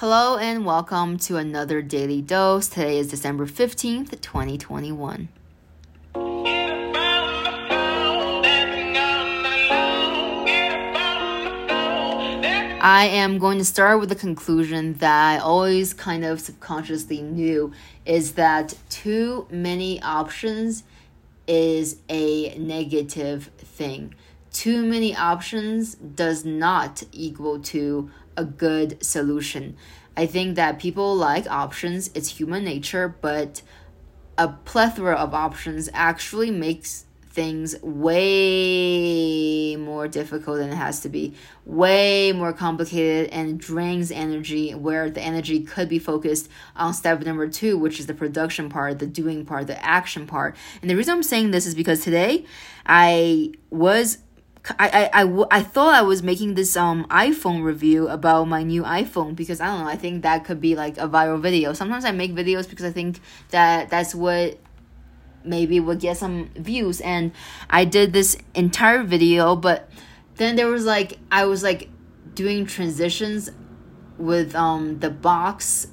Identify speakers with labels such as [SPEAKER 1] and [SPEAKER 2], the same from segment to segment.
[SPEAKER 1] Hello and welcome to another daily dose. Today is December 15th, 2021. I am going to start with the conclusion that I always kind of subconsciously knew is that too many options is a negative thing. Too many options does not equal to a good solution. I think that people like options, it's human nature, but a plethora of options actually makes things way more difficult than it has to be, way more complicated, and drains energy where the energy could be focused on step number two, which is the production part, the doing part, the action part. And the reason I'm saying this is because today I was I, I, I, I thought I was making this um iPhone review about my new iPhone because I don't know I think that could be like a viral video. Sometimes I make videos because I think that that's what maybe would get some views and I did this entire video but then there was like I was like doing transitions with um the box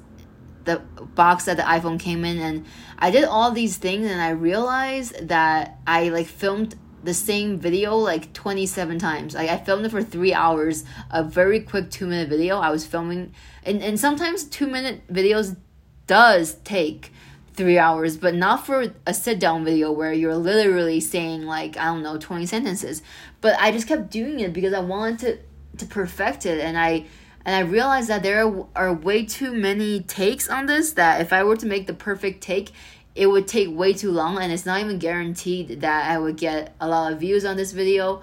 [SPEAKER 1] the box that the iPhone came in and I did all these things and I realized that I like filmed the same video like 27 times. Like I filmed it for three hours, a very quick two minute video. I was filming, and, and sometimes two minute videos does take three hours, but not for a sit down video where you're literally saying like, I don't know, 20 sentences. But I just kept doing it because I wanted to, to perfect it. And I, and I realized that there are way too many takes on this that if I were to make the perfect take, it would take way too long and it's not even guaranteed that I would get a lot of views on this video.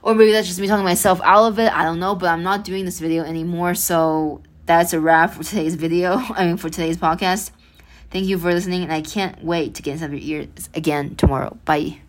[SPEAKER 1] Or maybe that's just me talking myself out of it. I don't know, but I'm not doing this video anymore. So that's a wrap for today's video. I mean, for today's podcast. Thank you for listening, and I can't wait to get inside of your ears again tomorrow. Bye.